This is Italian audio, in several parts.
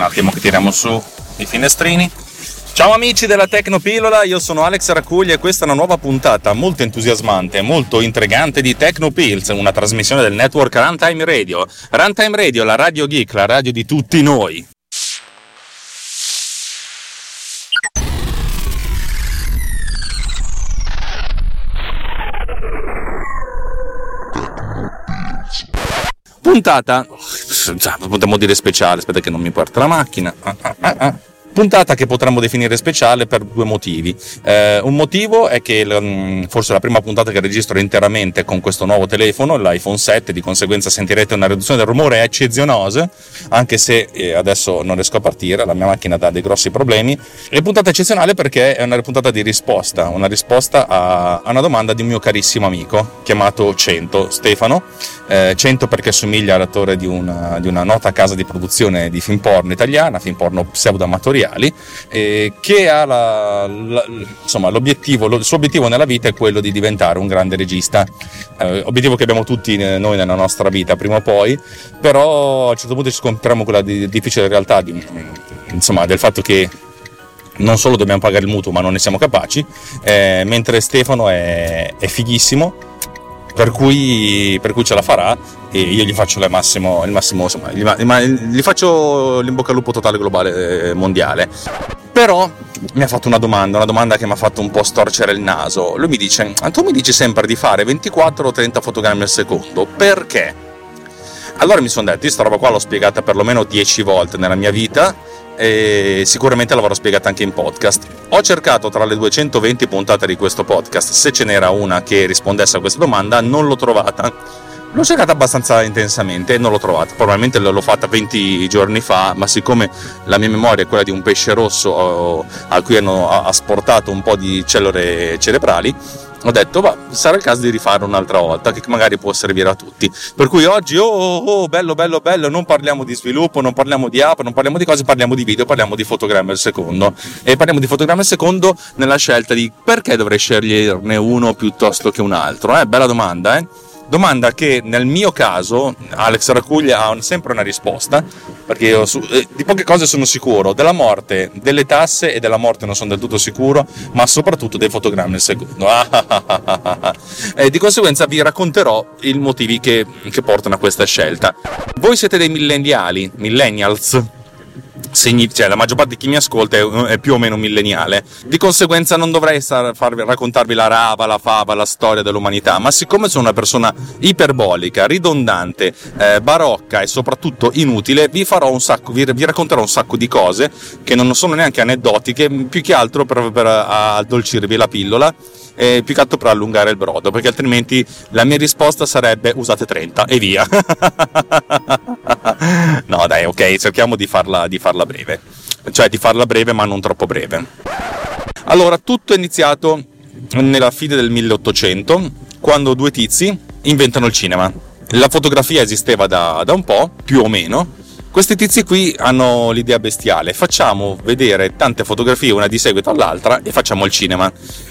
Un attimo che tiriamo su i finestrini. Ciao amici della Tecnopillola, io sono Alex Racuglia e questa è una nuova puntata molto entusiasmante molto intrigante di Tecnopills, una trasmissione del network Runtime Radio. Runtime Radio, la radio geek, la radio di tutti noi. Puntata, potremmo dire speciale, aspetta che non mi porta la macchina. Ah, ah, ah, ah. Puntata che potremmo definire speciale per due motivi. Eh, un motivo è che um, forse è la prima puntata che registro interamente con questo nuovo telefono, l'iPhone 7, di conseguenza sentirete una riduzione del rumore eccezionosa, anche se eh, adesso non riesco a partire, la mia macchina dà dei grossi problemi. E puntata eccezionale perché è una puntata di risposta, una risposta a, a una domanda di un mio carissimo amico chiamato Cento, Stefano. Eh, 100 perché somiglia all'attore di una, di una nota casa di produzione di film porno italiana, film porno pseudo-amatoriale editoriali, eh, che ha la, la, insomma, l'obiettivo, lo, il suo obiettivo nella vita è quello di diventare un grande regista, eh, obiettivo che abbiamo tutti noi nella nostra vita prima o poi, però a un certo punto ci scontriamo con la di, difficile realtà di, insomma, del fatto che non solo dobbiamo pagare il mutuo ma non ne siamo capaci, eh, mentre Stefano è, è fighissimo per cui, per cui, ce la farà e io gli faccio massimo, il massimo insomma, gli, gli faccio l'imbocca al lupo totale globale eh, mondiale. Però mi ha fatto una domanda, una domanda che mi ha fatto un po' storcere il naso. Lui mi dice: Tu mi dici sempre di fare 24 o 30 fotogrammi al secondo, perché? Allora mi sono detto, io sta roba qua l'ho spiegata perlomeno 10 volte nella mia vita e sicuramente l'avrò spiegata anche in podcast. Ho cercato tra le 220 puntate di questo podcast se ce n'era una che rispondesse a questa domanda, non l'ho trovata. L'ho cercata abbastanza intensamente e non l'ho trovata. Probabilmente l'ho fatta 20 giorni fa, ma siccome la mia memoria è quella di un pesce rosso a cui hanno asportato un po' di cellule cerebrali, ho detto, va, sarà il caso di rifare un'altra volta, che magari può servire a tutti. Per cui oggi, oh, oh, oh, bello, bello, bello, non parliamo di sviluppo, non parliamo di app, non parliamo di cose, parliamo di video, parliamo di fotogrammi al secondo. E parliamo di fotogrammi al secondo nella scelta di perché dovrei sceglierne uno piuttosto che un altro. Eh? Bella domanda, eh? Domanda che nel mio caso Alex Racuglia ha sempre una risposta, perché io su, eh, di poche cose sono sicuro, della morte, delle tasse e della morte non sono del tutto sicuro, ma soprattutto dei fotogrammi al secondo. e di conseguenza vi racconterò i motivi che, che portano a questa scelta. Voi siete dei millenniali, millennials, cioè la maggior parte di chi mi ascolta è, è più o meno millenniale. Di conseguenza non dovrei star, farvi, raccontarvi la rava, la fava, la storia dell'umanità, ma siccome sono una persona iperbolica, ridondante, eh, barocca e soprattutto inutile, vi, sacco, vi, vi, racconterò un sacco di cose che non sono neanche aneddotiche, più che altro per, per addolcirvi la pillola eh, più che altro per allungare il brodo, perché altrimenti la mia risposta sarebbe usate 30 e via. no dai, ok, cerchiamo di farla, di farla breve, cioè di farla breve ma non troppo breve. Allora, tutto è iniziato nella fine del 1800, quando due tizi inventano il cinema. La fotografia esisteva da, da un po', più o meno, questi tizi qui hanno l'idea bestiale, facciamo vedere tante fotografie una di seguito all'altra e facciamo il cinema.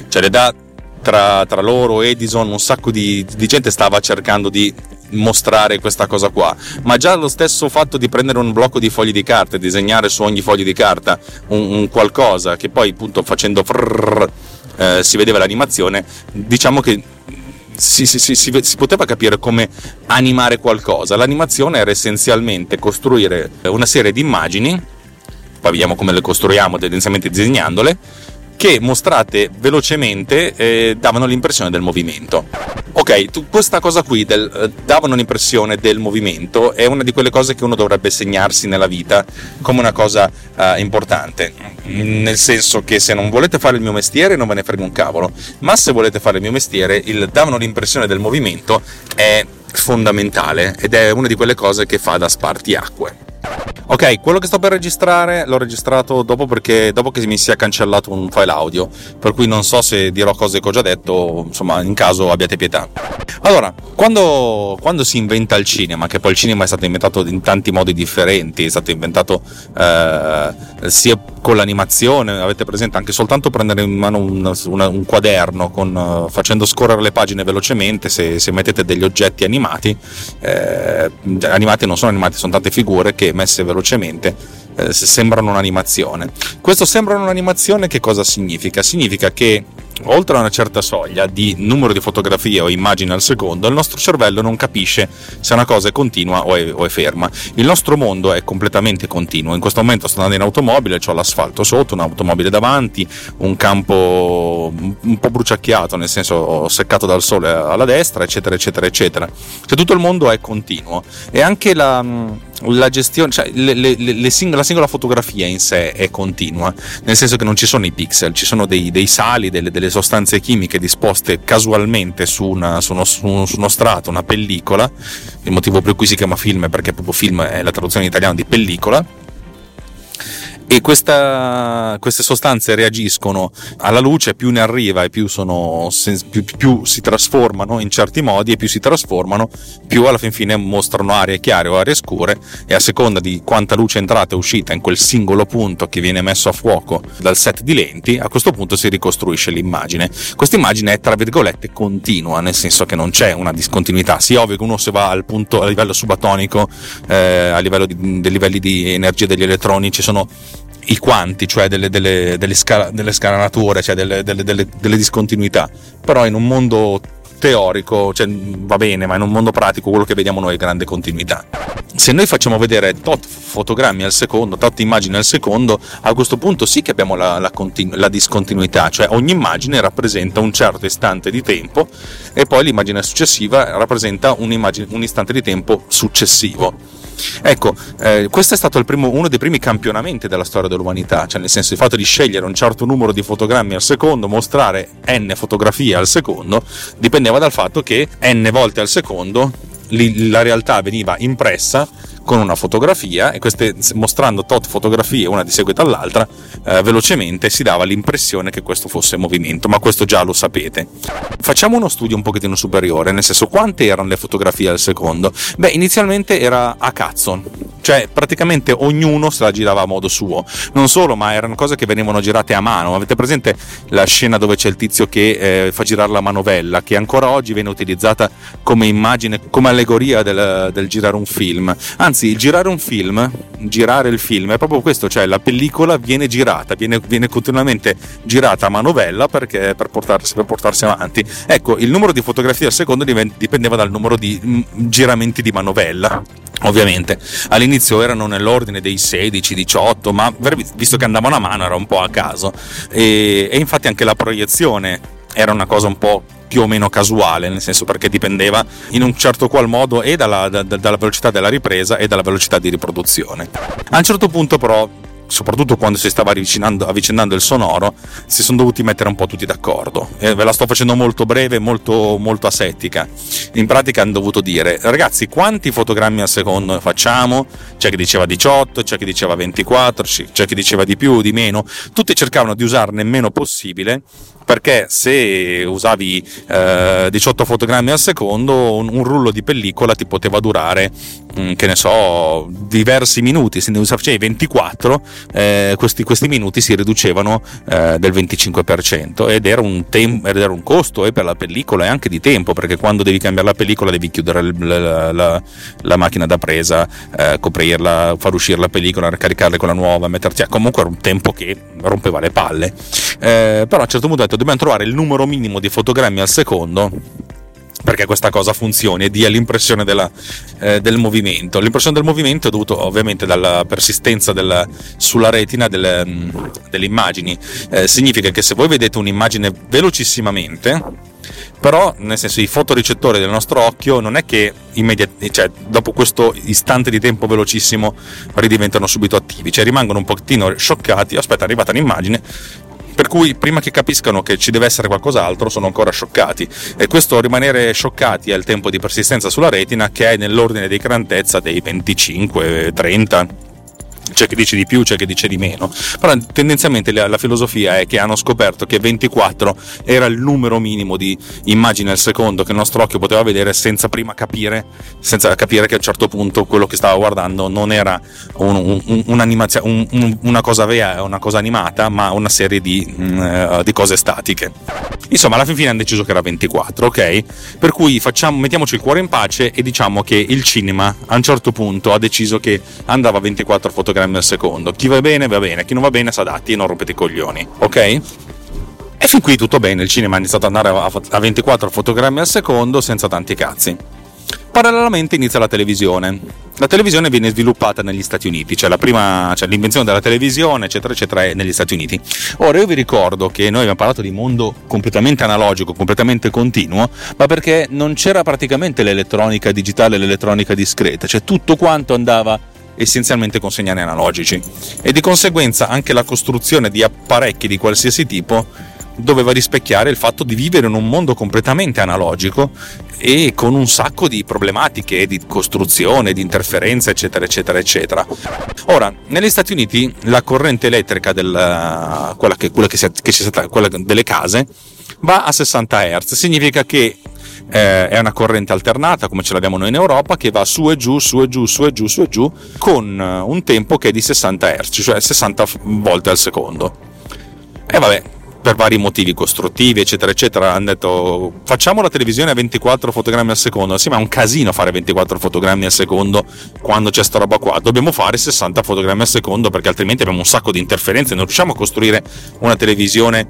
Cioè le dà tra, tra loro, Edison, un sacco di, di gente stava cercando di mostrare questa cosa qua, ma già lo stesso fatto di prendere un blocco di fogli di carta e disegnare su ogni foglio di carta un, un qualcosa che poi appunto facendo frrr, eh, si vedeva l'animazione, diciamo che si, si, si, si, poteva capire come animare qualcosa. L'animazione era essenzialmente costruire una serie di immagini, poi vediamo come le costruiamo tendenzialmente disegnandole, che mostrate velocemente eh, davano l'impressione del movimento. Ok, tu, questa cosa qui del, eh, davano l'impressione del movimento è una di quelle cose che uno dovrebbe segnarsi nella vita come una cosa eh, importante, nel senso che se non volete fare il mio mestiere non ve ne frega un cavolo, ma se volete fare il mio mestiere il davano l'impressione del movimento è fondamentale ed è una di quelle cose che fa da spartiacque. Ok, quello che sto per registrare l'ho registrato dopo, perché, dopo che mi sia cancellato un file audio, per cui non so se dirò cose che ho già detto, insomma, in caso abbiate pietà. Allora, quando, quando si inventa il cinema, che poi il cinema è stato inventato in tanti modi differenti, è stato inventato eh, sia con l'animazione, avete presente anche soltanto prendere in mano un, una, un quaderno con, facendo scorrere le pagine velocemente, se, se mettete degli oggetti animati, eh, animati non sono animati, sono tante figure che messe velocemente eh, sembrano un'animazione. Questo sembra un'animazione che cosa significa? Significa che oltre a una certa soglia di numero di fotografie o immagini al secondo, il nostro cervello non capisce se una cosa è continua o è, o è ferma. Il nostro mondo è completamente continuo. In questo momento sto andando in automobile, ho l'asfalto sotto, un'automobile davanti, un campo un po' bruciacchiato, nel senso seccato dal sole alla destra, eccetera, eccetera, eccetera. Cioè tutto il mondo è continuo e anche la la gestione, cioè le, le, le sing- la singola fotografia in sé è continua, nel senso che non ci sono i pixel, ci sono dei, dei sali, delle, delle, sostanze chimiche disposte casualmente su, una, su, uno, su, uno, strato, una pellicola. Il motivo per cui si chiama film è perché proprio film è la traduzione in italiano di pellicola e questa, queste sostanze reagiscono alla luce, più ne arriva e più, sono, più, più, si trasformano in certi modi e più si trasformano, più alla fin fine mostrano aree chiare o aree scure e a seconda di quanta luce è entrata e uscita in quel singolo punto che viene messo a fuoco dal set di lenti, a questo punto si ricostruisce l'immagine. Questa immagine è tra virgolette continua, nel senso che non c'è una discontinuità. Sì, ovvio che uno se va al punto a livello subatonico, eh, a livello di, dei livelli di energia degli elettroni, ci sono i quanti, cioè delle, delle, delle, scala, delle scalanature, cioè delle, delle, discontinuità, però in un mondo teorico, cioè, va bene, ma in un mondo pratico quello che vediamo noi è grande continuità. Se noi facciamo vedere tot fotogrammi al secondo, tot immagini al secondo, a questo punto sì che abbiamo la, la, continu- la discontinuità, cioè ogni immagine rappresenta un certo istante di tempo e poi l'immagine successiva rappresenta un, un istante di tempo successivo Ecco, eh, questo è stato primo, uno dei primi campionamenti della storia dell'umanità, cioè nel senso il fatto di scegliere un certo numero di fotogrammi al secondo, mostrare n fotografie al secondo, dipendeva dal fatto che n volte al secondo la realtà veniva impressa con una fotografia e queste, mostrando tot fotografie una di seguito all'altra eh, velocemente si dava l'impressione che questo fosse movimento ma questo già lo sapete. Facciamo uno studio un pochettino superiore nel senso quante erano le fotografie al secondo? Beh inizialmente era a cazzo cioè praticamente ognuno se la girava a modo suo. Non solo ma erano cose che venivano girate a mano. Avete presente la scena dove c'è il tizio che eh, fa girare la manovella che ancora oggi viene utilizzata come immagine come allegoria del, del girare un film? Anzi Anzi, girare un film, girare il film è proprio questo, cioè la pellicola viene girata, viene, viene continuamente girata a manovella perché, per, portarsi, per portarsi avanti. Ecco, il numero di fotografie al secondo dipendeva dal numero di mm, giramenti di manovella. Ovviamente all'inizio erano nell'ordine dei 16-18, ma visto che andavano a mano era un po' a caso. E, e infatti anche la proiezione era una cosa un po' più o meno casuale, nel senso perché dipendeva in un certo qual modo e dalla, da, dalla velocità della ripresa e dalla velocità di riproduzione. A un certo punto però soprattutto quando si stava avvicinando il sonoro, si sono dovuti mettere un po' tutti d'accordo. E ve la sto facendo molto breve, molto, molto asettica. In pratica hanno dovuto dire, ragazzi, quanti fotogrammi al secondo facciamo? C'è chi diceva 18, c'è chi diceva 24, c'è chi diceva di più, di meno. Tutti cercavano di usarne meno possibile perché se usavi eh, 18 fotogrammi al secondo un, un, rullo di pellicola ti poteva durare mm, che ne so diversi minuti. Se ne usavi 24 eh, questi, questi, minuti si riducevano eh, del 25% ed era un, tem- era un costo eh, per la pellicola e anche di tempo perché quando devi cambiare la pellicola devi chiudere l- la, la, la, macchina da presa eh, coprirla far uscire la pellicola ricaricarla con la nuova metterti a comunque era un tempo che rompeva le palle. Eh, però a un certo punto ho detto dobbiamo trovare il numero minimo di fotogrammi al secondo perché questa cosa funzioni e dia l'impressione della, eh, del movimento. L'impressione del movimento è dovuta ovviamente dalla persistenza della, sulla retina delle, mm, delle immagini. Eh, significa che se voi vedete un'immagine velocissimamente, però nel senso i fotorecettori del nostro occhio non è che cioè, dopo questo istante di tempo velocissimo ridiventano subito attivi, cioè rimangono un pochettino scioccati, aspetta è arrivata un'immagine, cui prima che capiscano che ci deve essere qualcos'altro sono ancora scioccati. E questo rimanere scioccati il tempo di persistenza sulla retina che è nell'ordine di grandezza dei 25-30 c'è chi dice di più, c'è chi dice di meno, però tendenzialmente la, la, filosofia è che hanno scoperto che 24 era il numero minimo di immagini al secondo che il nostro occhio poteva vedere senza prima capire, senza capire che a un certo punto quello che stava guardando non era un, un, un, una cosa vera, una cosa animata, ma una serie di, uh, di, cose statiche. Insomma, alla fine hanno deciso che era 24, ok? Per cui facciamo, mettiamoci il cuore in pace e diciamo che il cinema a un certo punto ha deciso che andava a 24 fotogrammi fotogrammi al secondo. Chi va bene, va bene, chi non va bene, si adatti e non rompete i coglioni, ok? E fin qui tutto bene, il cinema ha iniziato ad andare a 24 fotogrammi al secondo senza tanti cazzi. Parallelamente inizia la televisione. La televisione viene sviluppata negli Stati Uniti, cioè, prima, cioè l'invenzione della televisione, eccetera, eccetera, è negli Stati Uniti. Ora io vi ricordo che noi abbiamo parlato di mondo completamente analogico, completamente continuo, ma perché non c'era praticamente l'elettronica digitale l'elettronica discreta, cioè tutto quanto andava essenzialmente con segnali analogici e di conseguenza anche la costruzione di apparecchi di qualsiasi tipo doveva rispecchiare il fatto di vivere in un mondo completamente analogico e con un sacco di problematiche di costruzione, di interferenza, eccetera, eccetera, eccetera. Ora, negli Stati Uniti la corrente elettrica del, quella, che, quella, che che stata, quella delle case va a 60 Hz, significa che eh, è una corrente alternata come ce l'abbiamo noi in Europa che va su e giù, su e giù, su e giù, su e giù con un tempo che è di 60 Hz, cioè 60 volte al secondo. E vabbè, per vari motivi costruttivi, eccetera, eccetera, hanno detto facciamo la televisione a 24 fotogrammi al secondo. Sì, ma è un casino fare 24 fotogrammi al secondo quando c'è sta roba qua. Dobbiamo fare 60 fotogrammi al secondo perché altrimenti abbiamo un sacco di interferenze. Non riusciamo a costruire una televisione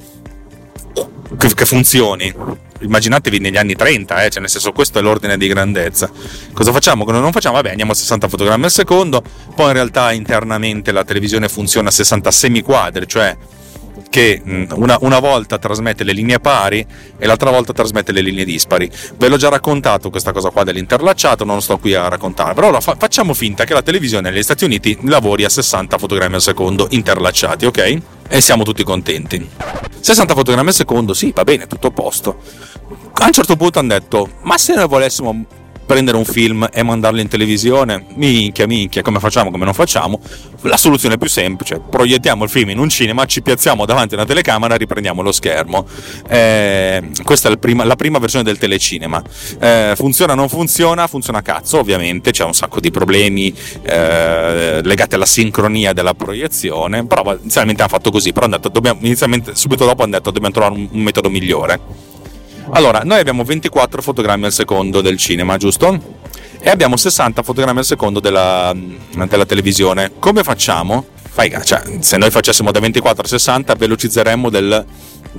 che funzioni. Immaginatevi negli anni 30, eh, cioè nel senso questo è l'ordine di grandezza. Cosa facciamo? Quando non facciamo? Vabbè, andiamo a 60 fotogrammi al secondo, poi in realtà internamente la televisione funziona a 60 semiquadri, cioè che una, una, volta trasmette le linee pari e l'altra volta trasmette le linee dispari. Ve l'ho già raccontato questa cosa qua dell'interlacciato, non sto qui a raccontare, però fa, facciamo finta che la televisione negli Stati Uniti lavori a 60 fotogrammi al secondo interlacciati, ok? E siamo tutti contenti. 60 fotogrammi al secondo, sì, va bene, tutto a posto. A un certo punto hanno detto, ma se noi volessimo prendere un film e mandarlo in televisione, minchia, minchia, come facciamo, come non facciamo? La soluzione più semplice, proiettiamo il film in un cinema, ci piazziamo davanti a una telecamera riprendiamo lo schermo. Eh, questa è prima, la prima versione del telecinema. Eh, funziona o non funziona? Funziona a cazzo, ovviamente, c'è un sacco di problemi eh, legati alla sincronia della proiezione, però inizialmente hanno fatto così, però hanno detto, dobbiamo, inizialmente, subito dopo hanno detto dobbiamo trovare un, un metodo migliore. Allora, noi abbiamo 24 fotogrammi al secondo del cinema, giusto? E abbiamo 60 fotogrammi al secondo della, della televisione. Come facciamo? Fai, cioè, se noi facessimo da 24 a 60 velocizzeremmo del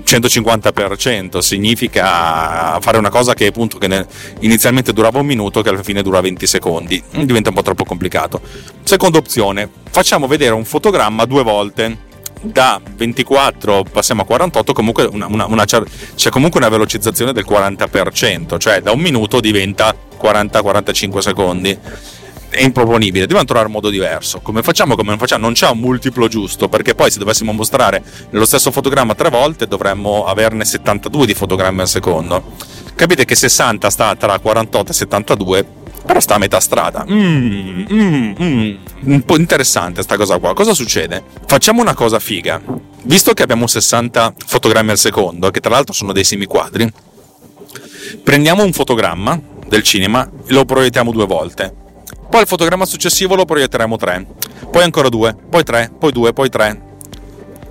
150%, significa fare una cosa che appunto che inizialmente durava un minuto che alla fine dura 20 secondi. Diventa un po' troppo complicato. Seconda opzione, facciamo vedere un fotogramma due volte da 24 passiamo a 48 comunque una, una, una, c'è comunque una velocizzazione del 40% cioè da un minuto diventa 40-45 secondi è improponibile, dobbiamo trovare un modo diverso. Come facciamo, come non facciamo? Non c'è un multiplo giusto, perché poi se dovessimo mostrare lo stesso fotogramma tre volte dovremmo averne 72 di fotogrammi al secondo. Capite che 60 sta tra 48 e 72 però sta a metà strada. Mm, mm, mm. Un po' interessante sta cosa qua. Cosa succede? Facciamo una cosa figa. Visto che abbiamo 60 fotogrammi al secondo, che tra l'altro sono dei semiquadri, prendiamo un fotogramma del cinema e lo proiettiamo due volte. Poi il fotogramma successivo lo proietteremo tre, poi ancora due, poi tre, poi due, poi tre,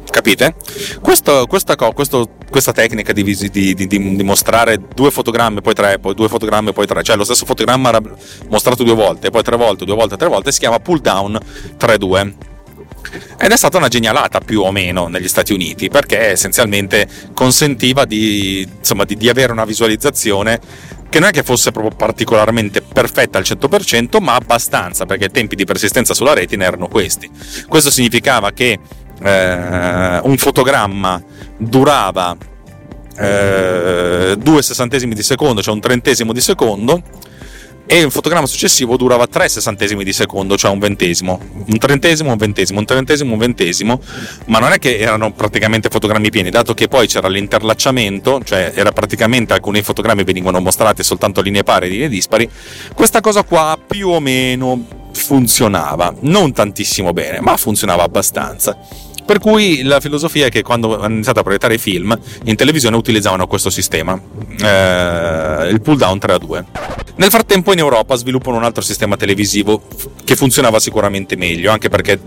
Capite? Questo, questa, questo, questa, tecnica di, di, di, di, mostrare due fotogrammi, poi tre, poi due fotogrammi, poi tre, cioè lo stesso fotogramma mostrato due volte, poi tre volte, due volte, tre volte, si chiama pull down 3-2. Ed è stata una genialata più o meno negli Stati Uniti perché essenzialmente consentiva di, insomma, di avere una visualizzazione che non è che fosse proprio particolarmente perfetta al 100%, ma abbastanza, perché i tempi di persistenza sulla retina erano questi. Questo significava che eh, un fotogramma durava eh, due sessantesimi di secondo, cioè un trentesimo di secondo, e il fotogramma successivo durava tre sessantesimi di secondo, cioè un ventesimo, un trentesimo, un ventesimo, un trentesimo, un ventesimo, ma non è che erano praticamente fotogrammi pieni, dato che poi c'era l'interlacciamento, cioè era praticamente alcuni fotogrammi venivano mostrati soltanto linee pari e linee dispari, questa cosa qua più o meno funzionava, non tantissimo bene, ma funzionava abbastanza. Per cui la filosofia è che quando hanno iniziato a proiettare i film in televisione utilizzavano questo sistema, eh, il pull down 3 a 2. Nel frattempo in Europa sviluppano un altro sistema televisivo che funzionava sicuramente meglio, anche perché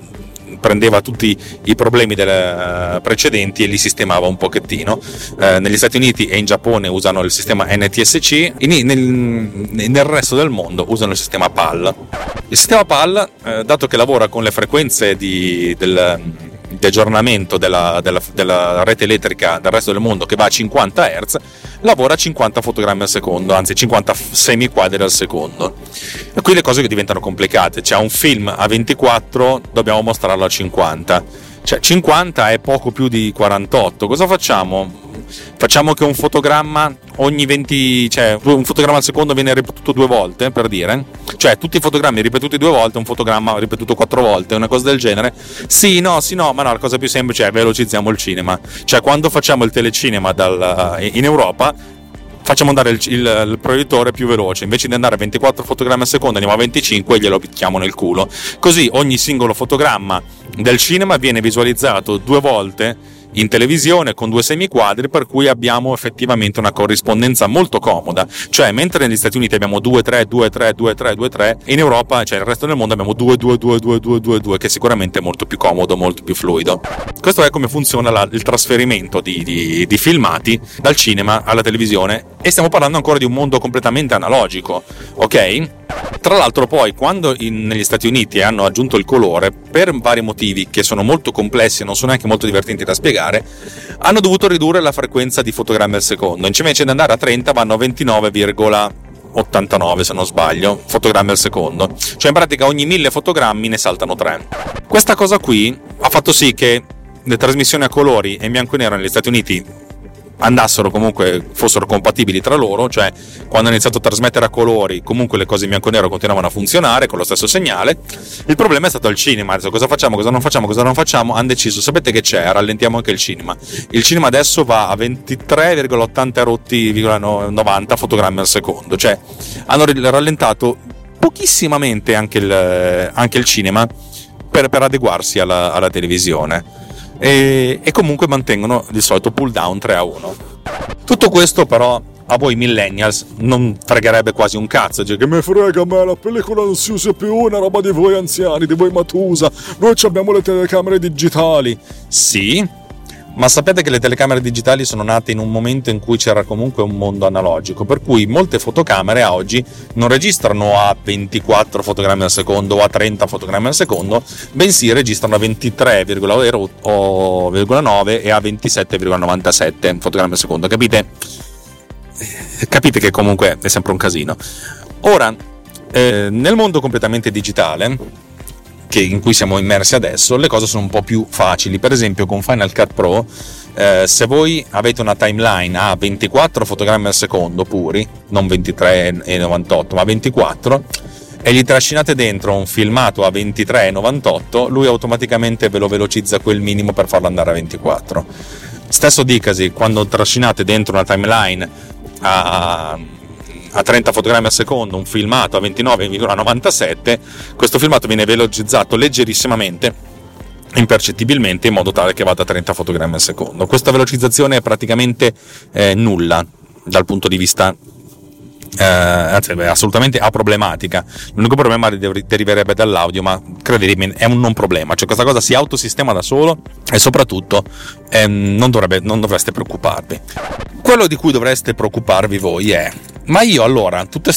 prendeva tutti i problemi delle, uh, precedenti e li sistemava un pochettino. Uh, negli Stati Uniti e in Giappone usano il sistema NTSC, in, nel, nel, resto del mondo usano il sistema PAL. Il sistema PAL, uh, dato che lavora con le frequenze di, del di aggiornamento della, della, della, rete elettrica del resto del mondo che va a 50 Hz, lavora a 50 fotogrammi al secondo, anzi 50 semiquadri al secondo. E qui le cose diventano complicate. C'è un film a 24, dobbiamo mostrarlo a 50. Cioè 50 è poco più di 48. Cosa facciamo? Facciamo che un fotogramma ogni 20, cioè un fotogramma al secondo viene ripetuto due volte, per dire. Cioè tutti i fotogrammi ripetuti due volte, un fotogramma ripetuto quattro volte, una cosa del genere. Sì, no, sì, no, ma no, la cosa più semplice è velocizziamo il cinema. Cioè quando facciamo il telecinema dal, in Europa facciamo andare il, il, il, proiettore più veloce, invece di andare a 24 fotogrammi al secondo andiamo a 25 e glielo picchiamo nel culo. Così ogni singolo fotogramma del cinema viene visualizzato due volte in televisione con due semiquadri per cui abbiamo effettivamente una corrispondenza molto comoda. Cioè mentre negli Stati Uniti abbiamo 2 3 2 3 2 3 2 3 in Europa cioè nel resto del mondo abbiamo 2 2 2 2 2 2 2 che sicuramente è molto più comodo molto più fluido. Questo è come funziona la, il trasferimento di, di, di filmati dal cinema alla televisione. E stiamo parlando ancora di un mondo completamente analogico ok? Tra l'altro poi quando in, negli Stati Uniti hanno aggiunto il colore, per vari motivi che sono molto complessi e non sono neanche molto divertenti da spiegare, hanno dovuto ridurre la frequenza di fotogrammi al secondo. Invece di andare a 30 vanno a 29,89 se non sbaglio, fotogrammi al secondo. Cioè in pratica ogni 1000 fotogrammi ne saltano 3. Questa cosa qui ha fatto sì che le trasmissioni a colori e in bianco e nero negli Stati Uniti andassero comunque, fossero compatibili tra loro, cioè quando hanno iniziato a trasmettere a colori, comunque le cose in bianco e nero continuavano a funzionare con lo stesso segnale. Il problema è stato il cinema, adesso cosa facciamo, cosa non facciamo, cosa non facciamo, hanno deciso, sapete che c'è, rallentiamo anche il cinema. Il cinema adesso va a 23,80 rotti,90 fotogrammi al secondo, cioè hanno rallentato pochissimamente anche il, anche il cinema per, per adeguarsi alla, alla televisione e, e comunque mantengono il solito pull down 3 a 1. Tutto questo però a voi millennials non fregherebbe quasi un cazzo, cioè che mi frega a me, la pellicola non si usa più, una roba di voi anziani, di voi matusa, noi abbiamo le telecamere digitali. Sì, ma sapete che le telecamere digitali sono nate in un momento in cui c'era comunque un mondo analogico, per cui molte fotocamere a oggi non registrano a 24 fotogrammi al secondo o a 30 fotogrammi al secondo, bensì registrano a 23,9 e a 27,97 fotogrammi al secondo, capite? Eh, capite che comunque è sempre un casino. Ora, eh, nel mondo completamente digitale, che, in cui siamo immersi adesso, le cose sono un po' più facili. Per esempio con Final Cut Pro, eh, se voi avete una timeline a 24 fotogrammi al secondo puri, non 23 e 98, ma 24, e gli trascinate dentro un filmato a 23 e 98, lui automaticamente ve lo velocizza quel minimo per farlo andare a 24. Stesso dicasi, quando trascinate dentro una timeline a a 30 fotogrammi al secondo, un filmato a 29,97, questo filmato viene velocizzato leggerissimamente impercettibilmente in modo tale che vada a 30 fotogrammi al secondo. Questa velocizzazione è praticamente eh, nulla dal punto di vista eh, anzi, è assolutamente aproblematica. L'unico problema deriverebbe dall'audio, ma credetemi, è un non problema. Cioè, questa cosa si autosistema da solo e soprattutto ehm, non, dovrebbe, non dovreste preoccuparvi. Quello di cui dovreste preoccuparvi voi è ma io allora, tutte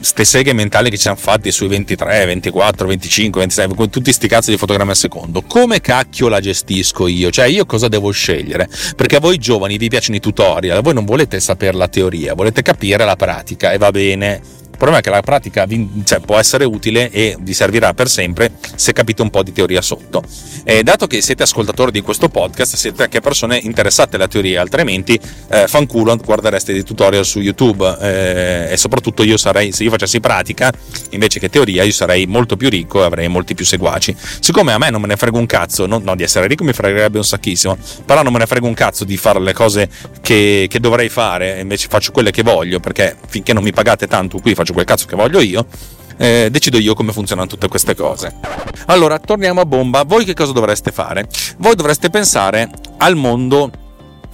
queste seghe mentali che ci hanno fatti sui 23, 24, 25, 26, con tutti questi cazzi di fotogrammi al secondo, come cacchio la gestisco io? Cioè, io cosa devo scegliere? Perché a voi giovani vi piacciono i tutorial, voi non volete sapere la teoria, volete capire la pratica e va bene problema è che la pratica vi, cioè, può essere utile e vi servirà per sempre se capite un po' di teoria sotto. E dato che siete ascoltatori di questo podcast, siete anche persone interessate alla teoria, altrimenti eh, fanculo guardereste dei tutorial su YouTube eh, e soprattutto io sarei, se io facessi pratica invece che teoria, io sarei molto più ricco e avrei molti più seguaci. Siccome a me non me ne frega un cazzo, no, no di essere ricco mi fregherebbe un sacchissimo, però non me ne frega un cazzo di fare le cose che, che dovrei fare, invece faccio quelle che voglio, perché finché non mi pagate tanto qui faccio faccio quel cazzo che voglio io, eh, decido io come funzionano tutte queste cose. Allora, torniamo a bomba. Voi che cosa dovreste fare? Voi dovreste pensare al mondo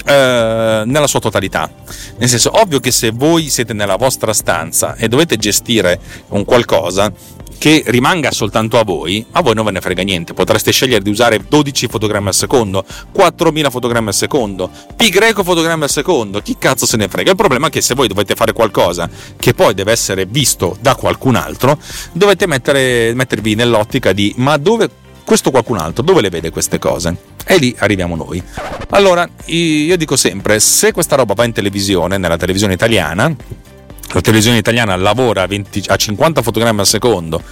nella sua totalità. Nel senso, ovvio che se voi siete nella vostra stanza e dovete gestire un qualcosa, che rimanga soltanto a voi, a voi non ve ne frega niente. Potreste scegliere di usare 12 fotogrammi al secondo, 4000 fotogrammi al secondo, pi greco fotogrammi al secondo, chi cazzo se ne frega. Il problema è che se voi dovete fare qualcosa che poi deve essere visto da qualcun altro, dovete mettere, mettervi nell'ottica di ma dove questo qualcun altro dove le vede queste cose? E lì arriviamo noi. Allora, io dico sempre, se questa roba va in televisione, nella televisione italiana, la televisione italiana lavora a, 20, a 50 fotogrammi al secondo,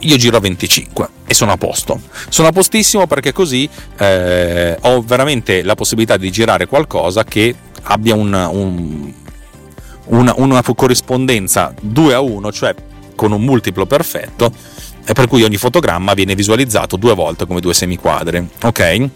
io giro a 25 e sono a posto. Sono a postissimo perché così eh, ho veramente la possibilità di girare qualcosa che abbia un, un, una, una corrispondenza 2 a 1, cioè con un multiplo perfetto per cui ogni fotogramma viene visualizzato due volte come due semiquadre. Ok?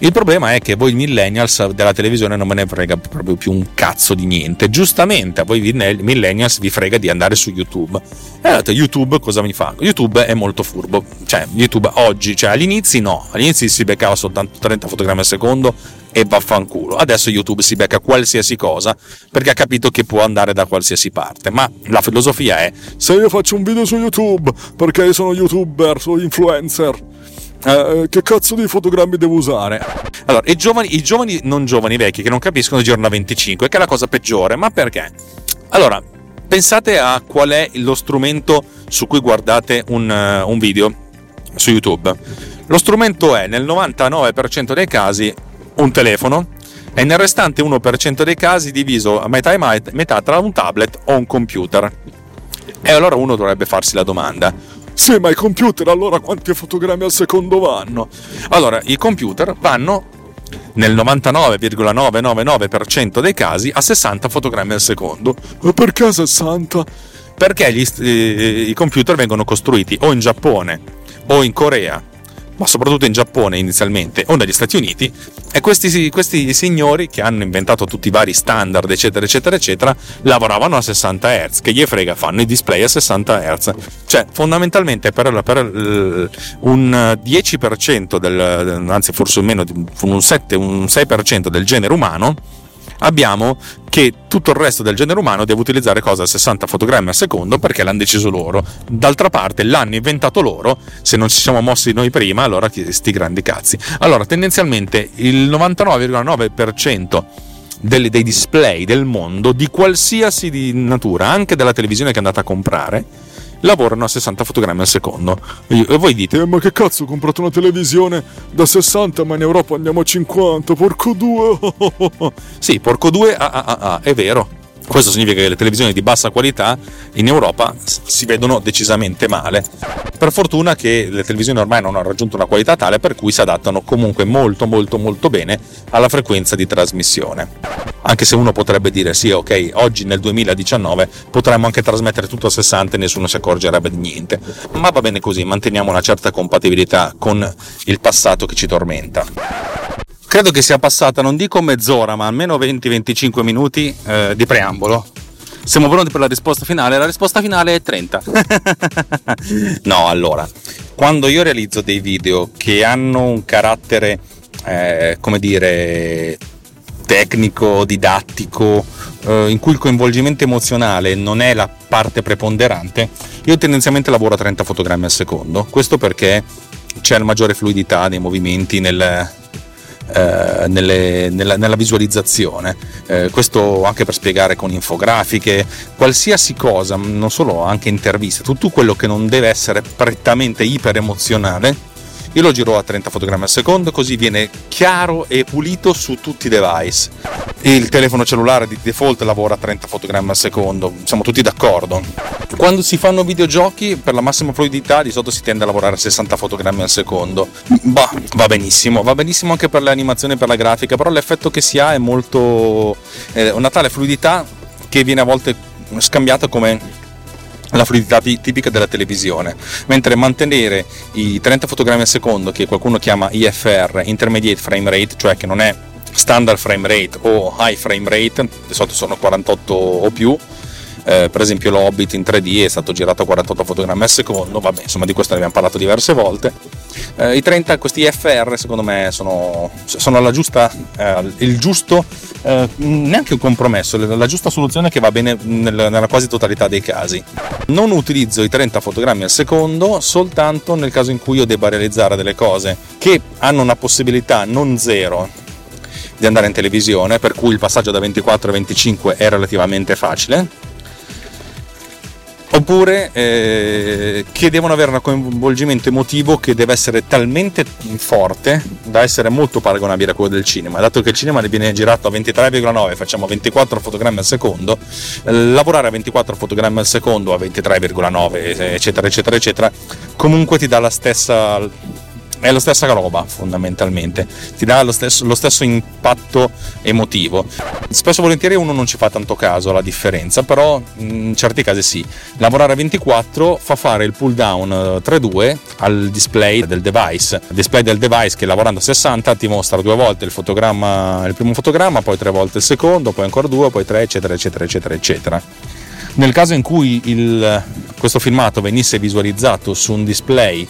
Il problema è che voi millennials della televisione non me ne frega proprio più un cazzo di niente. Giustamente a voi millennials vi frega di andare su YouTube. E allora, YouTube cosa mi fa? YouTube è molto furbo. Cioè, YouTube oggi, cioè all'inizio no, all'inizio si beccava soltanto 30 fotogrammi al secondo e vaffanculo. Adesso YouTube si becca qualsiasi cosa perché ha capito che può andare da qualsiasi parte. Ma la filosofia è: se io faccio un video su YouTube perché sono youtuber, sono influencer. Eh, che cazzo di fotogrammi devo usare? Allora, i giovani, i giovani, non giovani, vecchi, che non capiscono girano a 25, che è la cosa peggiore, ma perché? Allora, pensate a qual è lo strumento su cui guardate un, uh, un video su YouTube. Lo strumento è nel 99% dei casi un telefono e nel restante 1% dei casi diviso a metà e metà tra un tablet o un computer. E allora uno dovrebbe farsi la domanda. Sì, ma i computer allora quanti fotogrammi al secondo vanno? Allora, i computer vanno nel 99,999% dei casi a 60 fotogrammi al secondo. Ma perché 60? Perché gli, eh, i computer vengono costruiti o in Giappone o in Corea ma soprattutto in Giappone inizialmente o negli Stati Uniti, e questi, questi, signori che hanno inventato tutti i vari standard, eccetera, eccetera, eccetera, lavoravano a 60 Hz, che gli frega, fanno i display a 60 Hz. Cioè, fondamentalmente per, per un 10% del, anzi forse meno, un 7, un 6% del genere umano, abbiamo che tutto il resto del genere umano deve utilizzare cosa? 60 fotogrammi al secondo perché l'hanno deciso loro. D'altra parte l'hanno inventato loro, se non ci siamo mossi noi prima, allora sti grandi cazzi. Allora, tendenzialmente il 99,9% dei, dei display del mondo, di qualsiasi natura, anche della televisione che andate a comprare, lavorano a 60 fotogrammi al secondo. E voi dite: eh, Ma che cazzo, ho comprato una televisione da 60, ma in Europa andiamo a 50, porco due! sì, porco due, ah, ah, ah, ah, è vero. Questo significa che le televisioni di bassa qualità in Europa si vedono decisamente male. Per fortuna che le televisioni ormai non hanno raggiunto una qualità tale per cui si adattano comunque molto molto molto bene alla frequenza di trasmissione. Anche se uno potrebbe dire sì, ok, oggi nel 2019 potremmo anche trasmettere tutto a 60 e nessuno si accorgerebbe di niente. Ma va bene così, manteniamo una certa compatibilità con il passato che ci tormenta credo che sia passata, non dico mezz'ora, ma almeno 20-25 minuti eh, di preambolo. Siamo pronti per la risposta finale? La risposta finale è 30. no, allora, quando io realizzo dei video che hanno un carattere, eh, come dire, tecnico, didattico, eh, in cui il coinvolgimento emozionale non è la parte preponderante, io tendenzialmente lavoro a 30 fotogrammi al secondo. Questo perché c'è la maggiore fluidità dei movimenti nel, eh, nelle, nella, nella, visualizzazione. Eh, questo anche per spiegare con infografiche, qualsiasi cosa, non solo anche interviste, tutto quello che non deve essere prettamente iper emozionale io lo giro a 30 fotogrammi al secondo, così viene chiaro e pulito su tutti i device. Il telefono cellulare di default lavora a 30 fotogrammi al secondo, siamo tutti d'accordo. Quando si fanno videogiochi, per la massima fluidità, di solito si tende a lavorare a 60 fotogrammi al secondo. Bah, va benissimo, va benissimo anche per le animazioni e per la grafica, però l'effetto che si ha è molto. Eh, una tale fluidità che viene a volte scambiata come la fluidità tipica della televisione, mentre mantenere i 30 fotogrammi al secondo, che qualcuno chiama IFR, Intermediate Frame Rate, cioè che non è standard frame rate o high frame rate, di solito sono 48 o più, eh, per esempio l'Hobbit in 3D è stato girato a 48 fotogrammi al secondo, vabbè insomma di questo ne abbiamo parlato diverse volte, Eh, I 30, questi FR secondo me sono, sono giusta, eh, il giusto, eh, neanche un compromesso, la giusta soluzione che va bene nel, nella quasi totalità dei casi. Non utilizzo i 30 fotogrammi al secondo soltanto nel caso in cui io debba realizzare delle cose che hanno una possibilità non zero di andare in televisione, per cui il passaggio da 24 a 25 è relativamente facile oppure eh, che devono avere un coinvolgimento emotivo che deve essere talmente forte da essere molto paragonabile a quello del cinema. Dato che il cinema ne viene girato a 23,9, facciamo 24 fotogrammi al secondo, eh, lavorare a 24 fotogrammi al secondo, a 23,9, eccetera, eccetera, eccetera, comunque ti dà la stessa è la stessa roba fondamentalmente, ti dà lo stesso, lo stesso, impatto emotivo. Spesso volentieri uno non ci fa tanto caso alla differenza, però in certi casi sì. Lavorare a 24 fa fare il pull down 3.2 al display del device. Il display del device che lavorando a 60 ti mostra due volte il, fotogramma, il primo fotogramma, poi tre volte il secondo, poi ancora due, poi tre, eccetera, eccetera, eccetera, eccetera. Nel caso in cui il, questo filmato venisse visualizzato su un display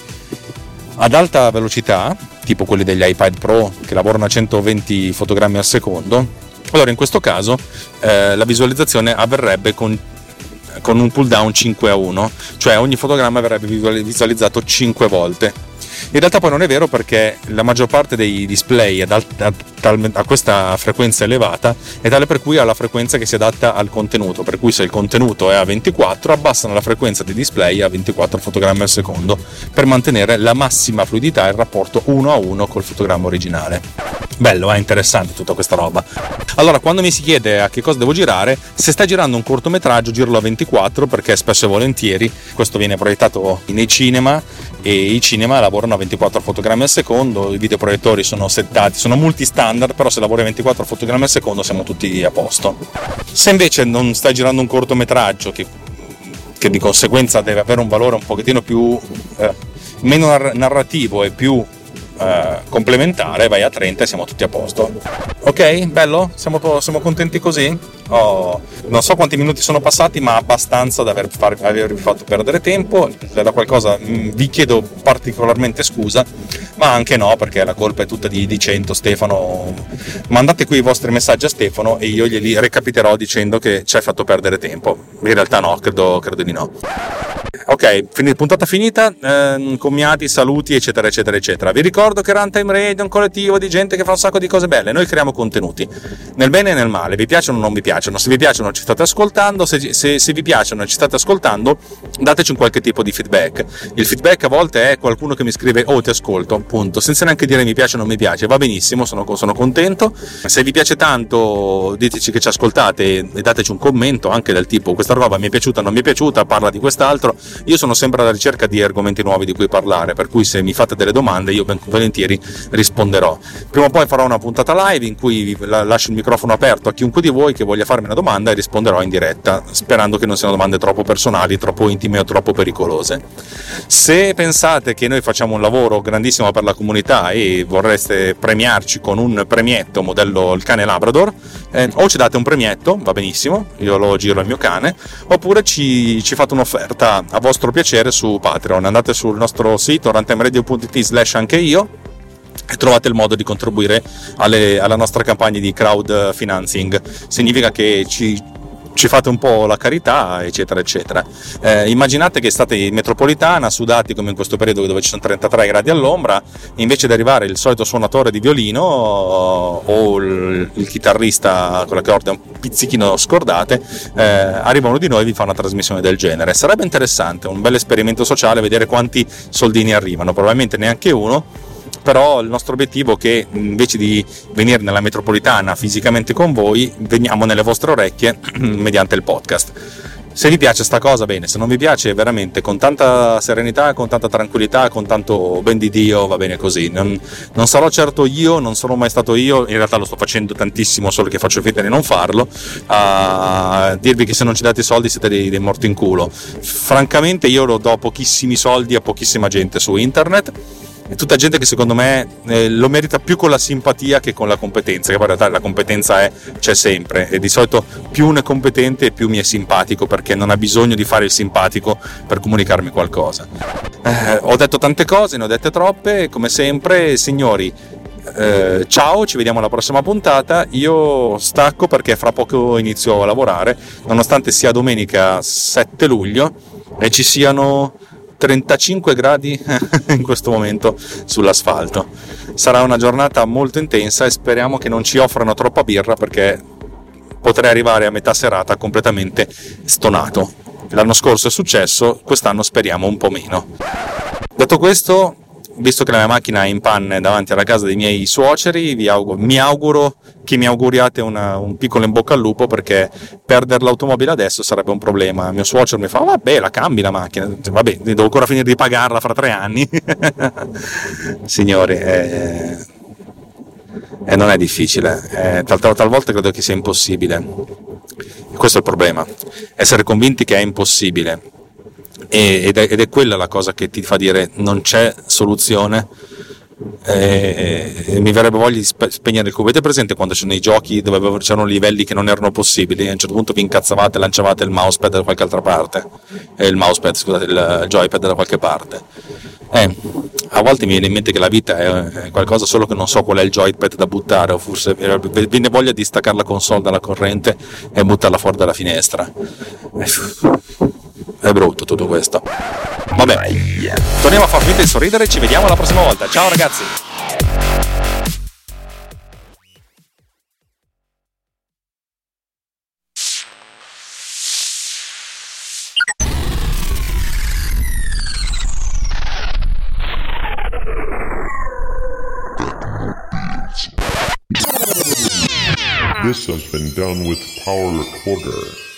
ad alta velocità, tipo quelli degli iPad Pro che lavorano a 120 fotogrammi al secondo, allora in questo caso eh, la visualizzazione avverrebbe con, con un pull down 5 a 1, cioè ogni fotogramma verrebbe visualizzato 5 volte in realtà poi non è vero perché la maggior parte dei display ad a, a, questa frequenza elevata è tale per cui ha la frequenza che si adatta al contenuto, per cui se il contenuto è a 24 abbassano la frequenza dei display a 24 fotogrammi al secondo per mantenere la massima fluidità e il rapporto 1 a 1 col fotogramma originale. Bello, è eh? interessante tutta questa roba. Allora, quando mi si chiede a che cosa devo girare, se stai girando un cortometraggio, giralo a 24 perché spesso e volentieri questo viene proiettato nei cinema e i cinema lavorano a 24 fotogrammi al secondo, i videoproiettori sono settati, sono multi-standard, però se lavori a 24 fotogrammi al secondo siamo tutti a posto. Se invece non stai girando un cortometraggio che, che di conseguenza deve avere un valore un pochettino più eh, meno narrativo e più eh, complementare, vai a 30 e siamo tutti a posto. Ok, bello? Siamo, siamo contenti così? Oh, non so quanti minuti sono passati, ma abbastanza da aver far, avervi fatto perdere tempo. Da qualcosa mm, vi chiedo particolarmente scusa, ma anche no, perché la colpa è tutta di, di 100. Stefano, mandate qui i vostri messaggi a Stefano e io glieli recapiterò dicendo che ci hai fatto perdere tempo. In realtà no, credo, credo di no. Ok, puntata finita, eh, commiati, saluti, eccetera, eccetera, eccetera. Vi ricordo che Runtime Radio è un collettivo di gente che fa un sacco di cose belle. Noi creiamo contenuti, nel bene e nel male. Vi piacciono o non vi piacciono? Se vi piacciono ci state ascoltando, se, se, se vi piacciono e ci state ascoltando, dateci un qualche tipo di feedback. Il feedback a volte è qualcuno che mi scrive, oh ti ascolto, punto, senza neanche dire mi piace o non mi piace. Va benissimo, sono, sono contento. Se vi piace tanto, diteci che ci ascoltate e dateci un commento anche del tipo questa roba mi è piaciuta o non mi è piaciuta, parla di quest'altro io sono sempre alla ricerca di argomenti nuovi di cui parlare, per cui se mi fate delle domande io ben volentieri risponderò. Prima o poi farò una puntata live in cui lascio il microfono aperto a chiunque di voi che voglia farmi una domanda e risponderò in diretta, sperando che non siano domande troppo personali, troppo intime o troppo pericolose. Se pensate che noi facciamo un lavoro grandissimo per la comunità e vorreste premiarci con un premietto modello il cane Labrador, eh, o ci date un premietto, va benissimo, io lo giro al mio cane, oppure ci, ci fate un'offerta a vostro piacere su Patreon. Andate sul nostro sito rantemradio.it slash anche io trovate il modo di contribuire alle, alla nostra campagna di crowd financing. Significa che ci ci fate un po' la carità, eccetera, eccetera. Eh, immaginate che state in metropolitana, sudati come in questo periodo dove ci sono 33 gradi all'ombra, invece di arrivare il solito suonatore di violino o il, il chitarrista con le corde un pizzichino scordate, eh, arriva uno di noi e vi fa una trasmissione del genere. Sarebbe interessante, un bel esperimento sociale, vedere quanti soldini arrivano, probabilmente neanche uno però il nostro obiettivo è che invece di venire nella metropolitana fisicamente con voi, veniamo nelle vostre orecchie mediante il podcast. Se vi piace sta cosa, bene, se non vi piace, veramente con tanta serenità, con tanta tranquillità, con tanto ben di Dio, va bene così. Non, non, sarò certo io, non sono mai stato io, in realtà lo sto facendo tantissimo, solo che faccio finta di non farlo, a dirvi che se non ci date i soldi siete dei, dei morti in culo. Francamente io lo do pochissimi soldi a pochissima gente su internet è tutta gente che secondo me eh, lo merita più con la simpatia che con la competenza, che poi in realtà la competenza è, c'è sempre e di solito più uno è competente più mi è simpatico perché non ha bisogno di fare il simpatico per comunicarmi qualcosa. Eh, ho detto tante cose, ne ho dette troppe, come sempre signori eh, ciao, ci vediamo alla prossima puntata. Io stacco perché fra poco inizio a lavorare, nonostante sia domenica 7 luglio e ci siano 35 gradi in questo momento sull'asfalto. Sarà una giornata molto intensa e speriamo che non ci offrano troppa birra perché potrei arrivare a metà serata completamente stonato. L'anno scorso è successo, quest'anno speriamo un po' meno. Detto questo, visto che la mia macchina è in panne davanti alla casa dei miei suoceri, auguro, mi auguro che mi auguriate una, un piccolo in bocca al lupo perché perdere l'automobile adesso sarebbe un problema. Mio suocero mi fa: Vabbè, la cambi la macchina. Vabbè, devo ancora finire di pagarla fra tre anni. Signori, eh, eh, non è difficile. Eh, tal, tal, talvolta credo che sia impossibile. Questo è il problema. Essere convinti che è impossibile ed è, ed è quella la cosa che ti fa dire non c'è soluzione e, e mi verrebbe voglia di spegnere il cubo. Avete presente quando c'erano i giochi dove c'erano livelli che non erano possibili? A un certo punto vi incazzavate e lanciavate il mousepad da qualche altra parte, eh, il mousepad, scusate, il joypad da qualche parte. Eh, a volte mi viene in mente che la vita è qualcosa solo che non so qual è il joypad da buttare, o forse viene voglia di staccare la console dalla corrente e buttarla fuori dalla finestra. È brutto tutto questo. Vabbè, torniamo a far finta di sorridere e ci vediamo la prossima volta. Ciao ragazzi! This has been done with Power Recorder.